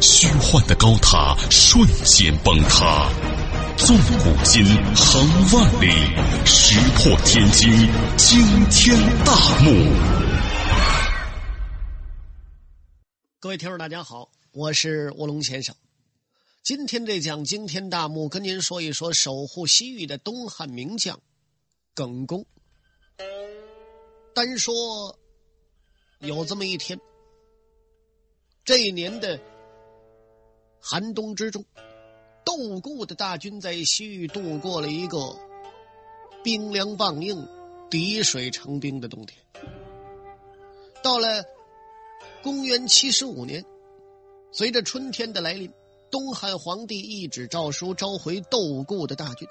虚幻的高塔瞬间崩塌，纵古今，横万里，石破天惊，惊天大幕。各位听众，大家好，我是卧龙先生。今天这讲惊天大幕，跟您说一说守护西域的东汉名将耿恭。单说有这么一天，这一年的寒冬之中，窦固的大军在西域度过了一个冰凉棒硬、滴水成冰的冬天。到了公元七十五年，随着春天的来临。东汉皇帝一纸诏书召回窦固的大军，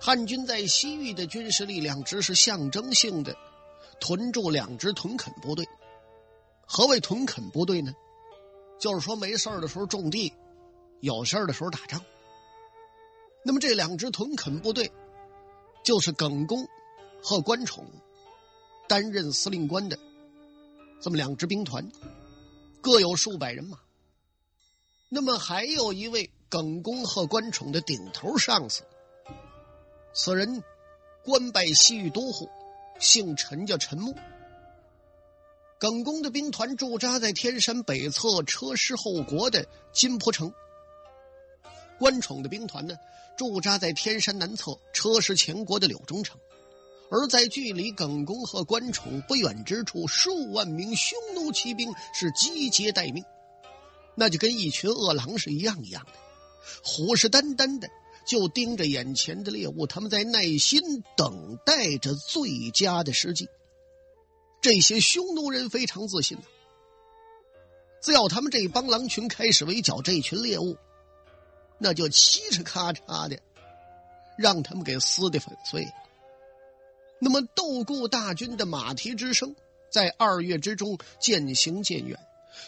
汉军在西域的军事力量只是象征性的屯驻两支屯垦部队。何谓屯垦部队呢？就是说没事的时候种地，有事的时候打仗。那么这两支屯垦部队，就是耿恭和关宠担任司令官的这么两支兵团，各有数百人马。那么还有一位耿恭和关宠的顶头上司，此人官拜西域都护，姓陈，叫陈穆。耿恭的兵团驻扎在天山北侧车师后国的金坡城，关宠的兵团呢驻扎在天山南侧车师前国的柳中城，而在距离耿恭和关宠不远之处，数万名匈奴骑兵是集结待命。那就跟一群饿狼是一样一样的，虎视眈眈的就盯着眼前的猎物，他们在耐心等待着最佳的时机。这些匈奴人非常自信呐，只要他们这帮狼群开始围剿这群猎物，那就嘁哧咔嚓的让他们给撕的粉碎。那么窦固大军的马蹄之声在二月之中渐行渐远。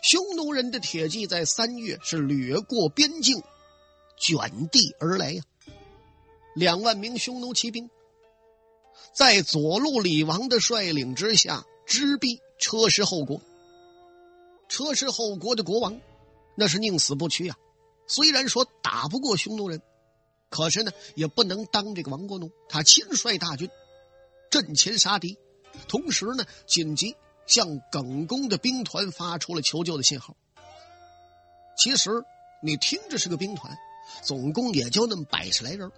匈奴人的铁骑在三月是掠过边境，卷地而来呀。两万名匈奴骑兵，在左路李王的率领之下，直逼车师后国。车师后国的国王，那是宁死不屈啊。虽然说打不过匈奴人，可是呢，也不能当这个亡国奴。他亲率大军，阵前杀敌，同时呢，紧急。向耿恭的兵团发出了求救的信号。其实你听着是个兵团，总共也就那么百十来人。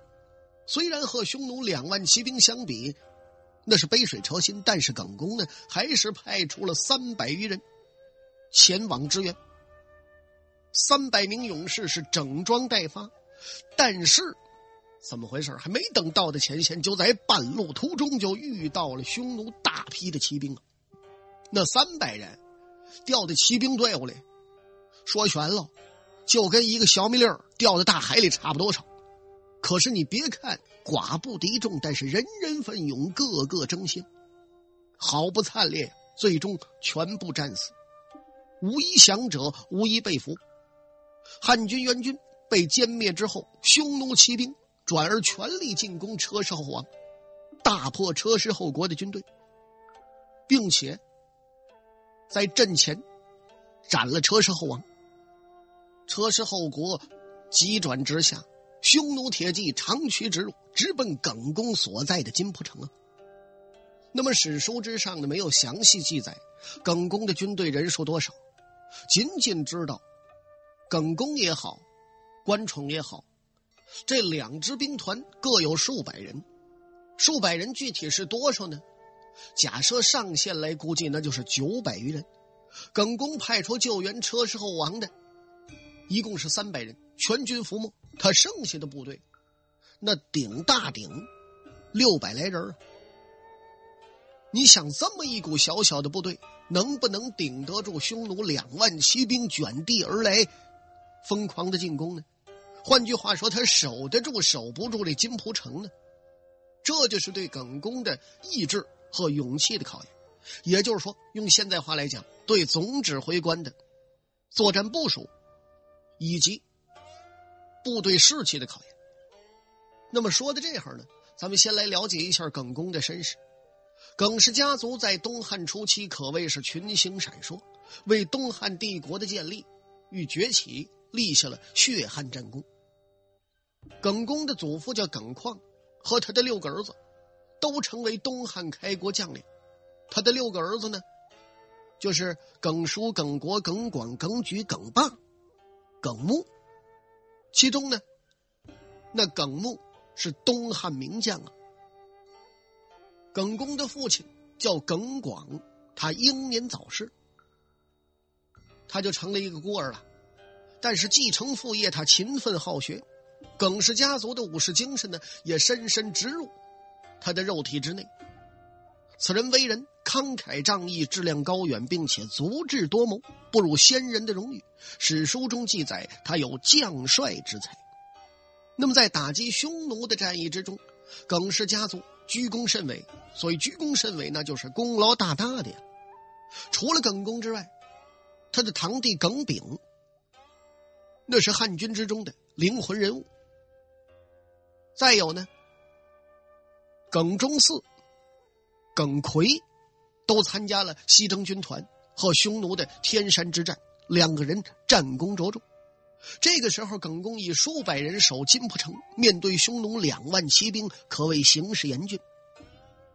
虽然和匈奴两万骑兵相比，那是杯水车薪，但是耿恭呢，还是派出了三百余人前往支援。三百名勇士是整装待发，但是怎么回事？还没等到的前线，就在半路途中就遇到了匈奴大批的骑兵啊！那三百人掉在骑兵队伍里，说全了，就跟一个小米粒掉在大海里差不多少。可是你别看寡不敌众，但是人人奋勇，个个争先，好不惨烈，最终全部战死，无一降者，无一被俘。汉军援军被歼灭之后，匈奴骑兵转而全力进攻车师后王，大破车师后国的军队，并且。在阵前斩了车师后王，车师后国急转直下，匈奴铁骑长驱直入，直奔耿恭所在的金浦城啊。那么史书之上呢，没有详细记载耿恭的军队人数多少，仅仅知道耿恭也好，关宠也好，这两支兵团各有数百人，数百人具体是多少呢？假设上线来估计，那就是九百余人。耿恭派出救援车师后王的，一共是三百人，全军覆没。他剩下的部队，那顶大顶六百来人啊！你想，这么一股小小的部队，能不能顶得住匈奴两万骑兵卷地而来，疯狂的进攻呢？换句话说，他守得住守不住这金蒲城呢？这就是对耿恭的意志和勇气的考验。也就是说，用现在话来讲，对总指挥官的作战部署以及部队士气的考验。那么说到这会儿呢，咱们先来了解一下耿恭的身世。耿氏家族在东汉初期可谓是群星闪烁，为东汉帝国的建立与崛起立下了血汗战功。耿恭的祖父叫耿况，和他的六个儿子都成为东汉开国将领。他的六个儿子呢，就是耿叔、耿国、耿广、耿举、耿棒、耿穆。其中呢，那耿穆是东汉名将啊。耿恭的父亲叫耿广，他英年早逝，他就成了一个孤儿了。但是继承父业，他勤奋好学。耿氏家族的武士精神呢，也深深植入他的肉体之内。此人为人慷慨仗义，质量高远，并且足智多谋，不辱先人的荣誉。史书中记载，他有将帅之才。那么，在打击匈奴的战役之中，耿氏家族居功甚伟。所以，居功甚伟，那就是功劳大大的呀。除了耿恭之外，他的堂弟耿炳，那是汉军之中的灵魂人物。再有呢，耿忠嗣、耿奎都参加了西征军团和匈奴的天山之战，两个人战功卓著。这个时候，耿恭以数百人守金蒲城，面对匈奴两万骑兵，可谓形势严峻。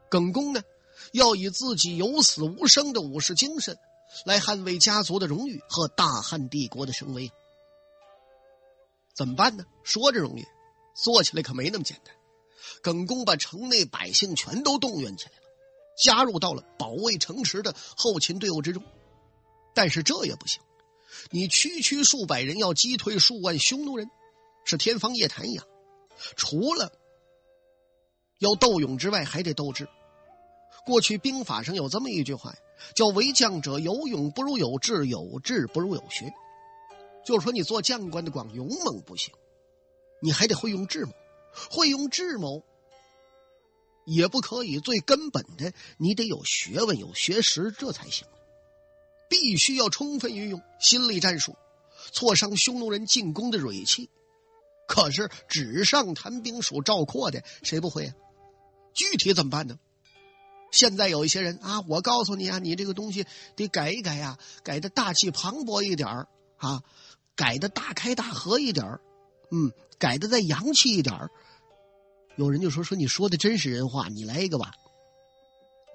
耿恭呢，要以自己有死无生的武士精神，来捍卫家族的荣誉和大汉帝国的声威。怎么办呢？说着容易。做起来可没那么简单。耿恭把城内百姓全都动员起来了，加入到了保卫城池的后勤队伍之中。但是这也不行，你区区数百人要击退数万匈奴人，是天方夜谭一样。除了要斗勇之外，还得斗智。过去兵法上有这么一句话叫“为将者有勇不如有智，有智不如有学”，就是说你做将官的光勇猛不行。你还得会用智谋，会用智谋也不可以。最根本的，你得有学问、有学识，这才行。必须要充分运用心理战术，挫伤匈奴人进攻的锐气。可是纸上谈兵、数赵括的，谁不会啊？具体怎么办呢？现在有一些人啊，我告诉你啊，你这个东西得改一改呀，改的大气磅礴一点啊，改的大开大合一点嗯。改的再洋气一点有人就说说你说的真是人话，你来一个吧。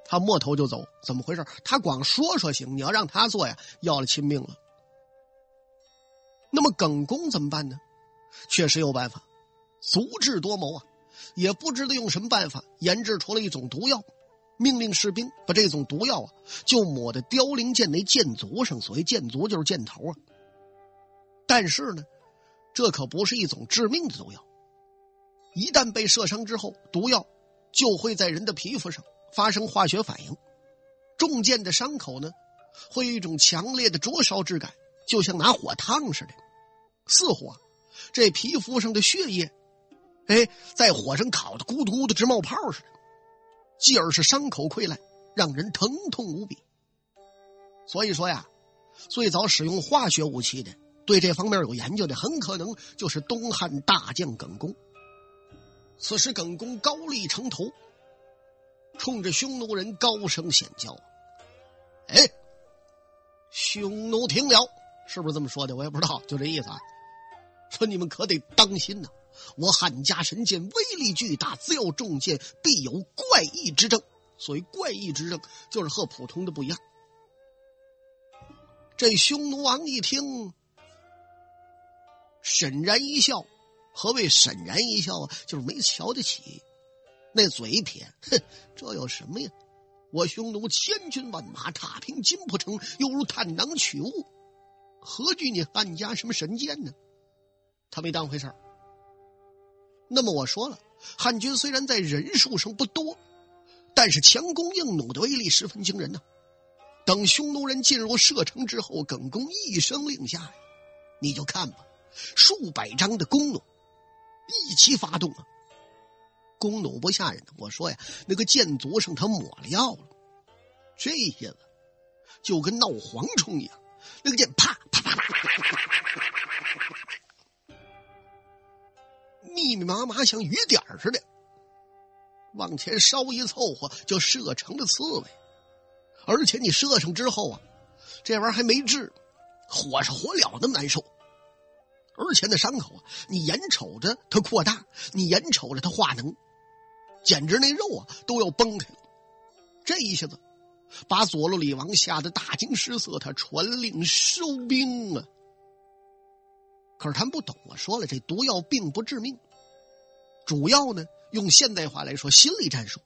他摸头就走，怎么回事？他光说说行，你要让他做呀，要了亲命了。那么耿恭怎么办呢？确实有办法，足智多谋啊，也不知道用什么办法研制出了一种毒药，命令士兵把这种毒药啊就抹在凋零剑那箭足上，所谓箭足就是箭头啊。但是呢。这可不是一种致命的毒药，一旦被射伤之后，毒药就会在人的皮肤上发生化学反应，中箭的伤口呢，会有一种强烈的灼烧之感，就像拿火烫似的，似乎啊，这皮肤上的血液，哎，在火上烤的咕嘟咕嘟直冒泡似的，继而是伤口溃烂，让人疼痛无比。所以说呀，最早使用化学武器的。对这方面有研究的，很可能就是东汉大将耿恭。此时，耿恭高立城头，冲着匈奴人高声显叫：“哎，匈奴听了，是不是这么说的？我也不知道，就这意思啊。说你们可得当心呐！我汉家神剑威力巨大，自有重箭，必有怪异之症。所谓怪异之症，就是和普通的不一样。这匈奴王一听。”沈然一笑，何谓沈然一笑啊？就是没瞧得起，那嘴一撇，哼，这有什么呀？我匈奴千军万马踏平金蒲城，犹如探囊取物，何惧你汉家什么神剑呢？他没当回事那么我说了，汉军虽然在人数上不多，但是强弓硬弩的威力十分惊人呢。等匈奴人进入射城之后，耿恭一声令下呀，你就看吧。数百张的弓弩一起发动啊。弓弩不吓人，我说呀，那个箭足上他抹了药了，这下子就跟闹蝗虫一样，那个箭啪啪啪啪，密密麻麻像雨点似的，往前稍一凑合就射成了刺猬，而且你射上之后啊，这玩意儿还没治，火是火燎那么难受，而且那伤口啊，你眼瞅着它扩大，你眼瞅着它化脓。简直那肉啊都要崩开了！这一下子把佐罗里王吓得大惊失色，他传令收兵啊。可是他们不懂啊，说了这毒药并不致命，主要呢用现代话来说，心理战术，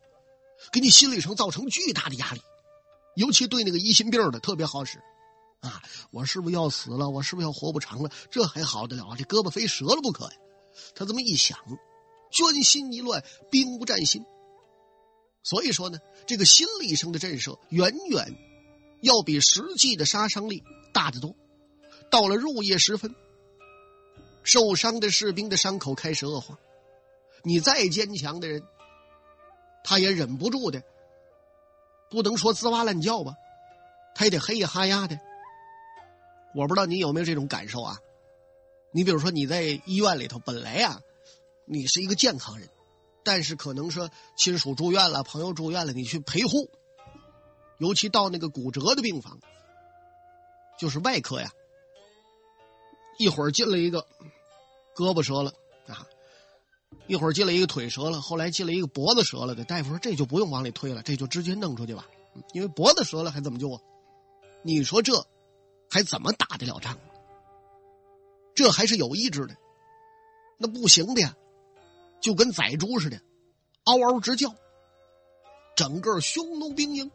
给你心理上造成巨大的压力，尤其对那个疑心病的特别好使啊！我是不是要死了？我是不是要活不长了？这还好得了啊？这胳膊非折了不可呀！他这么一想。军心一乱，兵不战心。所以说呢，这个心理上的震慑远远要比实际的杀伤力大得多。到了入夜时分，受伤的士兵的伤口开始恶化，你再坚强的人，他也忍不住的，不能说吱哇乱叫吧，他也得嘿呀哈呀的。我不知道你有没有这种感受啊？你比如说你在医院里头，本来呀。你是一个健康人，但是可能说亲属住院了，朋友住院了，你去陪护，尤其到那个骨折的病房，就是外科呀，一会儿进了一个胳膊折了啊，一会儿进了一个腿折了，后来进了一个脖子折了的，大夫说这就不用往里推了，这就直接弄出去吧，因为脖子折了还怎么救啊？你说这还怎么打得了仗？这还是有意志的，那不行的呀。就跟宰猪似的，嗷嗷直叫。整个匈奴兵营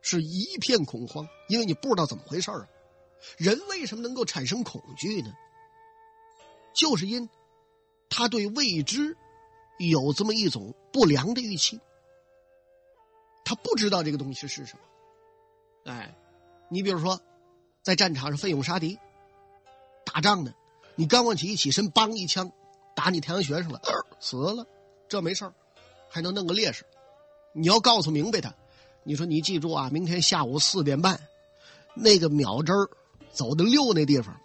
是一片恐慌，因为你不知道怎么回事啊。人为什么能够产生恐惧呢？就是因他对未知有这么一种不良的预期。他不知道这个东西是什么。哎，你比如说，在战场上奋勇杀敌，打仗呢，你刚往起一起身，梆一枪。打你太阳穴上了，死了，这没事还能弄个烈士。你要告诉明白他，你说你记住啊，明天下午四点半，那个秒针走的溜那地方，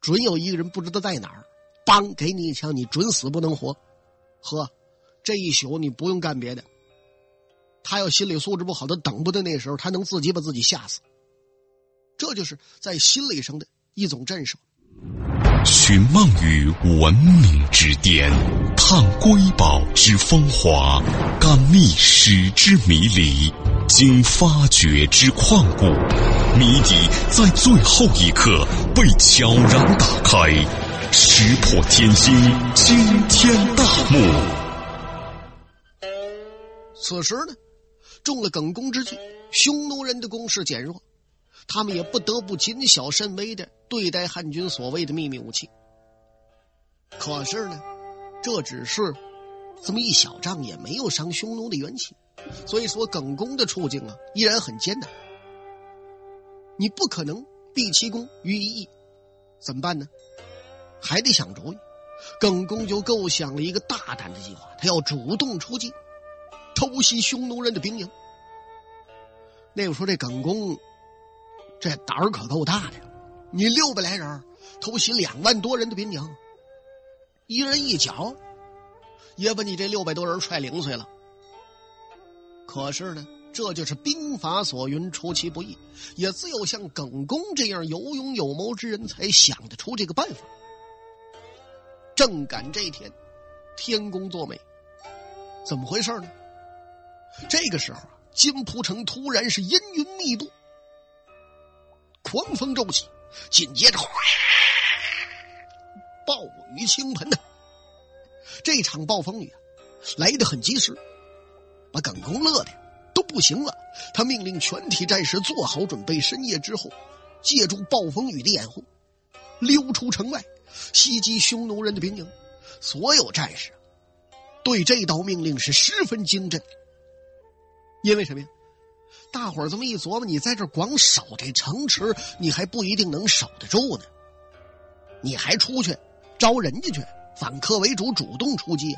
准有一个人不知道在哪儿，梆给你一枪，你准死不能活。呵，这一宿你不用干别的。他要心理素质不好，他等不得那时候，他能自己把自己吓死。这就是在心理上的一种震慑。寻梦于文明之巅，探瑰宝之风华，感历史之迷离，经发掘之旷古，谜底在最后一刻被悄然打开，石破天惊，惊天大幕。此时呢，中了耿恭之计，匈奴人的攻势减弱。他们也不得不谨小慎微的对待汉军所谓的秘密武器。可是呢，这只是这么一小仗，也没有伤匈奴的元气。所以说，耿恭的处境啊，依然很艰难。你不可能毕其功于一役，怎么办呢？还得想主意。耿恭就构想了一个大胆的计划，他要主动出击，偷袭匈奴人的兵营。那个时候，这耿恭。这胆儿可够大的，你六百来人偷袭两万多人的兵营，一人一脚，也把你这六百多人踹零碎了。可是呢，这就是兵法所云，出其不意，也只有像耿恭这样有勇有谋之人才想得出这个办法。正赶这天，天公作美，怎么回事呢？这个时候啊，金蒲城突然是阴云密布。狂风骤起，紧接着，暴雨倾盆呐！这场暴风雨啊，来得很及时，把耿公乐的都不行了。他命令全体战士做好准备，深夜之后，借助暴风雨的掩护，溜出城外，袭击匈奴人的兵营。所有战士对这道命令是十分惊震，因为什么呀？大伙儿这么一琢磨，你在这光守这城池，你还不一定能守得住呢。你还出去招人家去，反客为主，主动出击。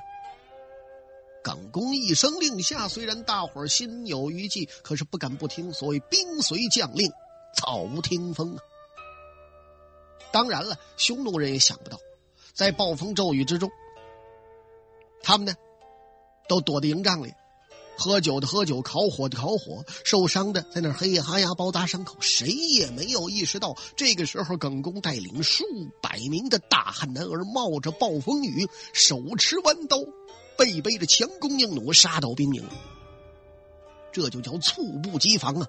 耿恭一声令下，虽然大伙儿心有余悸，可是不敢不听。所谓兵随将令，草无听风啊。当然了，匈奴人也想不到，在暴风骤雨之中，他们呢都躲在营帐里，喝酒的喝酒，烤火的烤火，受伤的在那嘿呀哈呀包扎伤口，谁也没有意识到，这个时候耿恭带领数百名的大汉男儿，冒着暴风雨，手持弯刀。背背着强弓硬弩杀到兵营，这就叫猝不及防啊！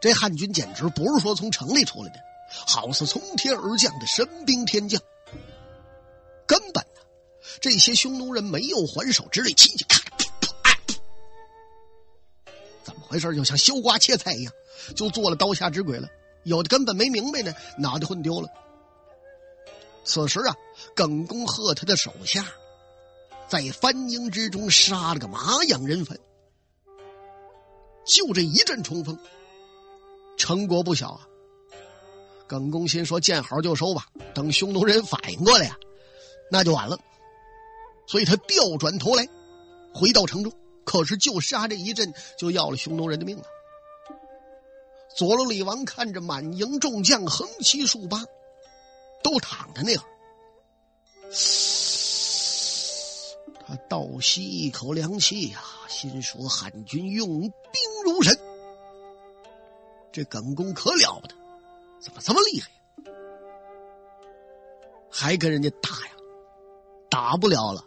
这汉军简直不是说从城里出来的，好似从天而降的神兵天将。根本呢，这些匈奴人没有还手之力，齐齐咔咔，回事？就像修瓜切菜一样，就做了刀下之鬼了。有的根本没明白呢，脑袋混丢了。此时啊，耿恭和他的手下。在翻营之中杀了个马仰人坟，就这一阵冲锋，成果不小啊。耿恭心说：“见好就收吧，等匈奴人反应过来呀，那就晚了。”所以他调转头来，回到城中。可是就杀这一阵，就要了匈奴人的命了。左路李王看着满营众将横七竖八，都躺在那儿。他倒吸一口凉气呀，心说：“汉军用兵如神，这耿恭可了不得，怎么这么厉害？还跟人家打呀？打不了了。”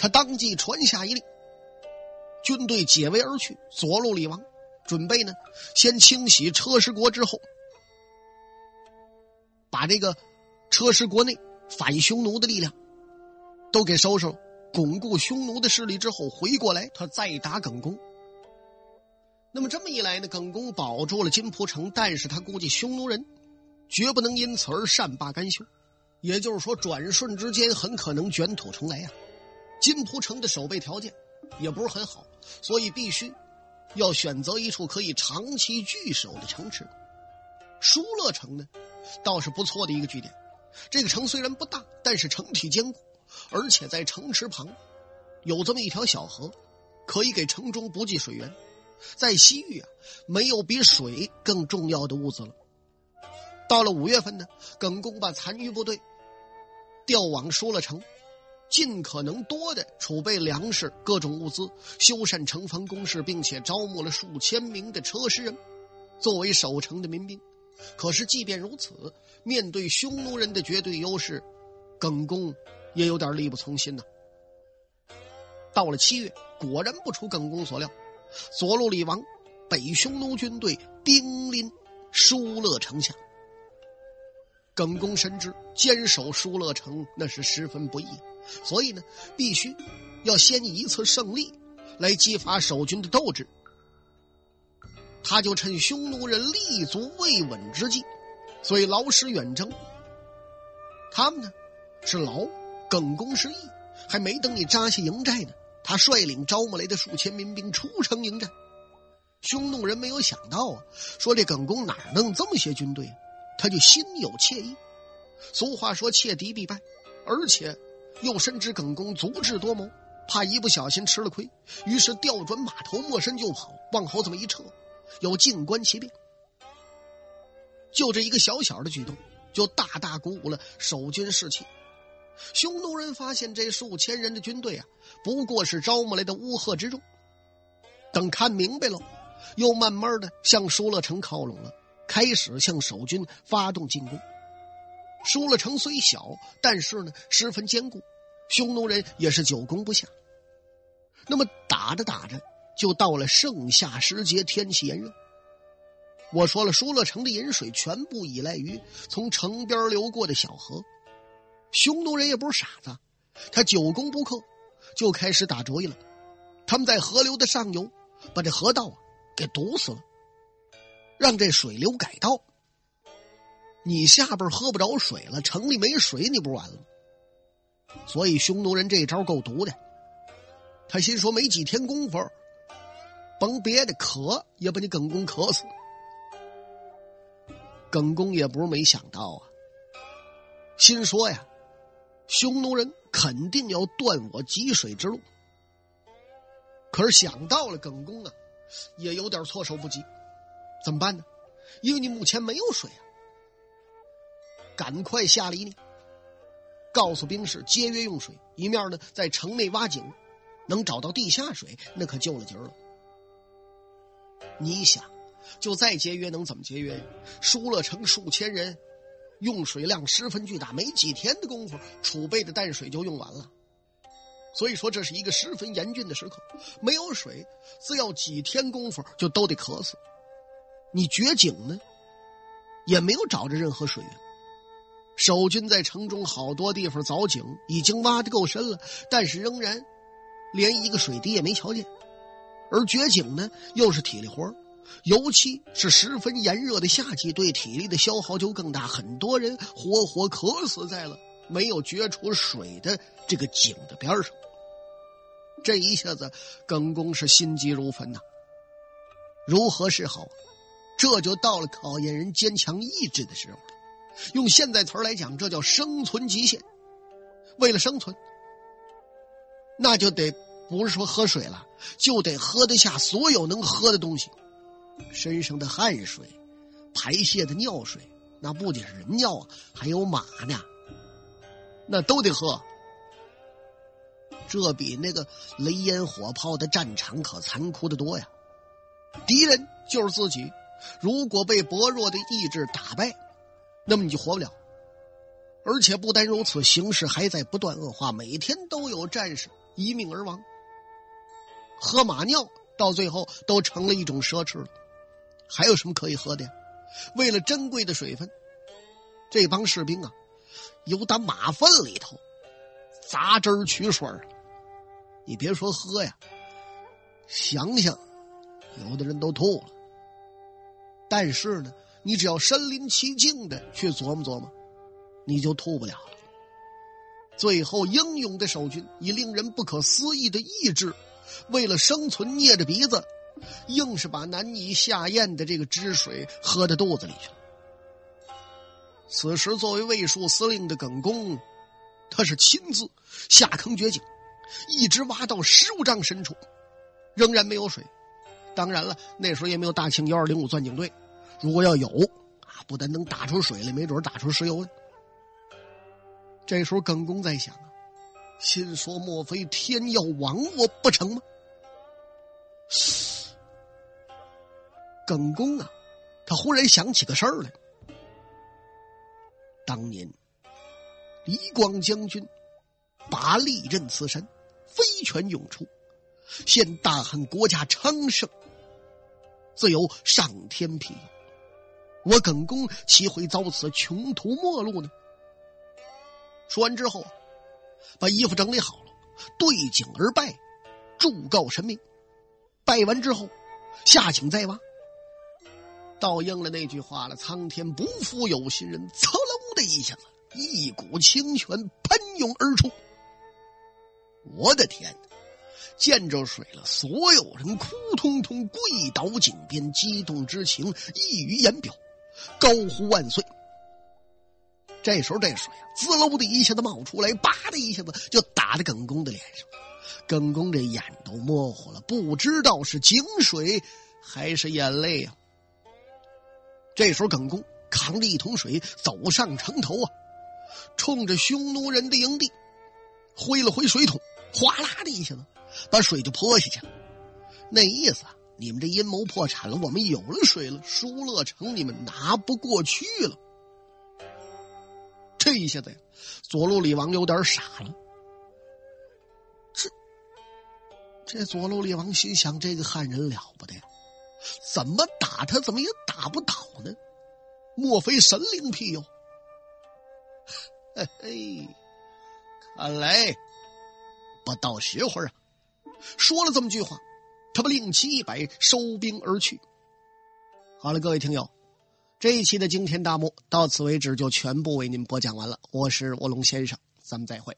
他当即传下一令，军队解围而去。左路李王准备呢，先清洗车师国之后，把这个车师国内反匈奴的力量。都给收拾了，巩固匈奴的势力之后，回过来他再打耿恭。那么这么一来呢，耿恭保住了金蒲城，但是他估计匈奴人绝不能因此而善罢甘休，也就是说，转瞬之间很可能卷土重来呀。金蒲城的守备条件也不是很好，所以必须要选择一处可以长期据守的城池。疏勒城呢，倒是不错的一个据点。这个城虽然不大，但是城体坚固。而且在城池旁，有这么一条小河，可以给城中补给水源。在西域啊，没有比水更重要的物资了。到了五月份呢，耿恭把残余部队调往疏勒城，尽可能多的储备粮食、各种物资，修缮城防工事，并且招募了数千名的车师人作为守城的民兵。可是，即便如此，面对匈奴人的绝对优势，耿恭。也有点力不从心呐。到了七月，果然不出耿恭所料，左路李王北匈奴军队兵临疏勒城下。耿恭深知坚守疏勒城那是十分不易，所以呢，必须要先以一次胜利来激发守军的斗志。他就趁匈奴人立足未稳之际，所以劳师远征。他们呢，是劳。耿恭失意，还没等你扎下营寨呢，他率领招募来的数千民兵出城迎战。匈奴人没有想到啊，说这耿恭哪弄这么些军队，他就心有怯意。俗话说怯敌必败，而且又深知耿恭足智多谋，怕一不小心吃了亏，于是调转马头，没身就跑，往后这么一撤，又静观其变。就这一个小小的举动，就大大鼓舞了守军士气。匈奴人发现这数千人的军队啊，不过是招募来的乌合之众。等看明白了，又慢慢的向疏勒城靠拢了，开始向守军发动进攻。疏勒城虽小，但是呢十分坚固，匈奴人也是久攻不下。那么打着打着，就到了盛夏时节，天气炎热。我说了，疏勒城的饮水全部依赖于从城边流过的小河。匈奴人也不是傻子，他久攻不克，就开始打主意了。他们在河流的上游，把这河道啊给堵死了，让这水流改道。你下边喝不着水了，城里没水，你不完了吗？所以匈奴人这招够毒的。他心说没几天功夫，甭别的，渴也把你耿公渴死。耿公也不是没想到啊，心说呀，匈奴人肯定要断我汲水之路。可是想到了耿公啊，也有点措手不及，怎么办呢？因为你目前没有水啊，赶快下了一令，告诉兵士节约用水，一面呢在城内挖井，能找到地下水，那可救了急了。你想，就再节约能怎么节约呀？疏勒城数千人，用水量十分巨大，没几天的功夫，储备的淡水就用完了。所以说，这是一个十分严峻的时刻。没有水，只要几天功夫就都得渴死。你掘井呢，也没有找着任何水源。守军在城中好多地方凿井，已经挖的够深了，但是仍然连一个水滴也没瞧见。而掘井呢，又是体力活尤其是十分炎热的夏季，对体力的消耗就更大。很多人活活渴死在了没有掘出水的这个井的边上。这一下子，耿恭是心急如焚呐。如何是好？这就到了考验人坚强意志的时候了。用现在词儿来讲，这叫生存极限。为了生存，那就得不是说喝水了，就得喝得下所有能喝的东西。身上的汗水，排泄的尿水，那不仅是人尿啊，还有马呢，那都得喝。这比那个雷烟火炮的战场可残酷的多呀！敌人就是自己，如果被薄弱的意志打败，那么你就活不了。而且不单如此，形势还在不断恶化，每天都有战士一命而亡。喝马尿到最后都成了一种奢侈了。还有什么可以喝的？呀？为了珍贵的水分，这帮士兵啊，有打马粪里头榨汁取水你别说喝呀，想想，有的人都吐了。但是呢，你只要身临其境的去琢磨琢磨，你就吐不了了。最后，英勇的守军以令人不可思议的意志，为了生存，捏着鼻子，硬是把难以下咽的这个汁水喝到肚子里去了。此时，作为卫戍司令的耿恭，他是亲自下坑掘井。一直挖到十五丈深处，仍然没有水。当然了，那时候也没有大庆幺二零五钻井队。如果要有啊，不但能打出水来，没准打出石油来。这时候耿恭在想啊，心说：莫非天要亡我不成吗？耿恭啊，他忽然想起个事儿来。当年李广将军拔利刃刺身。飞拳涌出，现大汉国家昌盛，自有上天庇佑。我耿恭岂会遭此穷途末路呢？说完之后，把衣服整理好了，对井而拜，祝告神明。拜完之后，下井再挖，倒应了那句话了：“苍天不负有心人。”噌楞的一下子，一股清泉喷涌而出。我的天！见着水了，所有人哭通通跪倒井边，激动之情溢于言表，高呼万岁。这时候，这水啊，滋溜的一下子冒出来，叭的一下子就打在耿恭的脸上。耿恭这眼都模糊了，不知道是井水还是眼泪啊。这时候，耿恭扛着一桶水走上城头啊，冲着匈奴人的营地挥了挥水桶。哗啦的一下子，把水就泼下去了。那意思啊，你们这阴谋破产了，我们有了水了，疏勒城你们拿不过去了。这一下子呀，左路李王有点傻了。这这左路李王心想：这个汉人了不得呀，怎么打他怎么也打不倒呢？莫非神灵庇佑？嘿嘿，看来。不到时候啊！说了这么句话，他们令其一百，收兵而去。好了，各位听友，这一期的惊天大幕到此为止，就全部为您播讲完了。我是卧龙先生，咱们再会。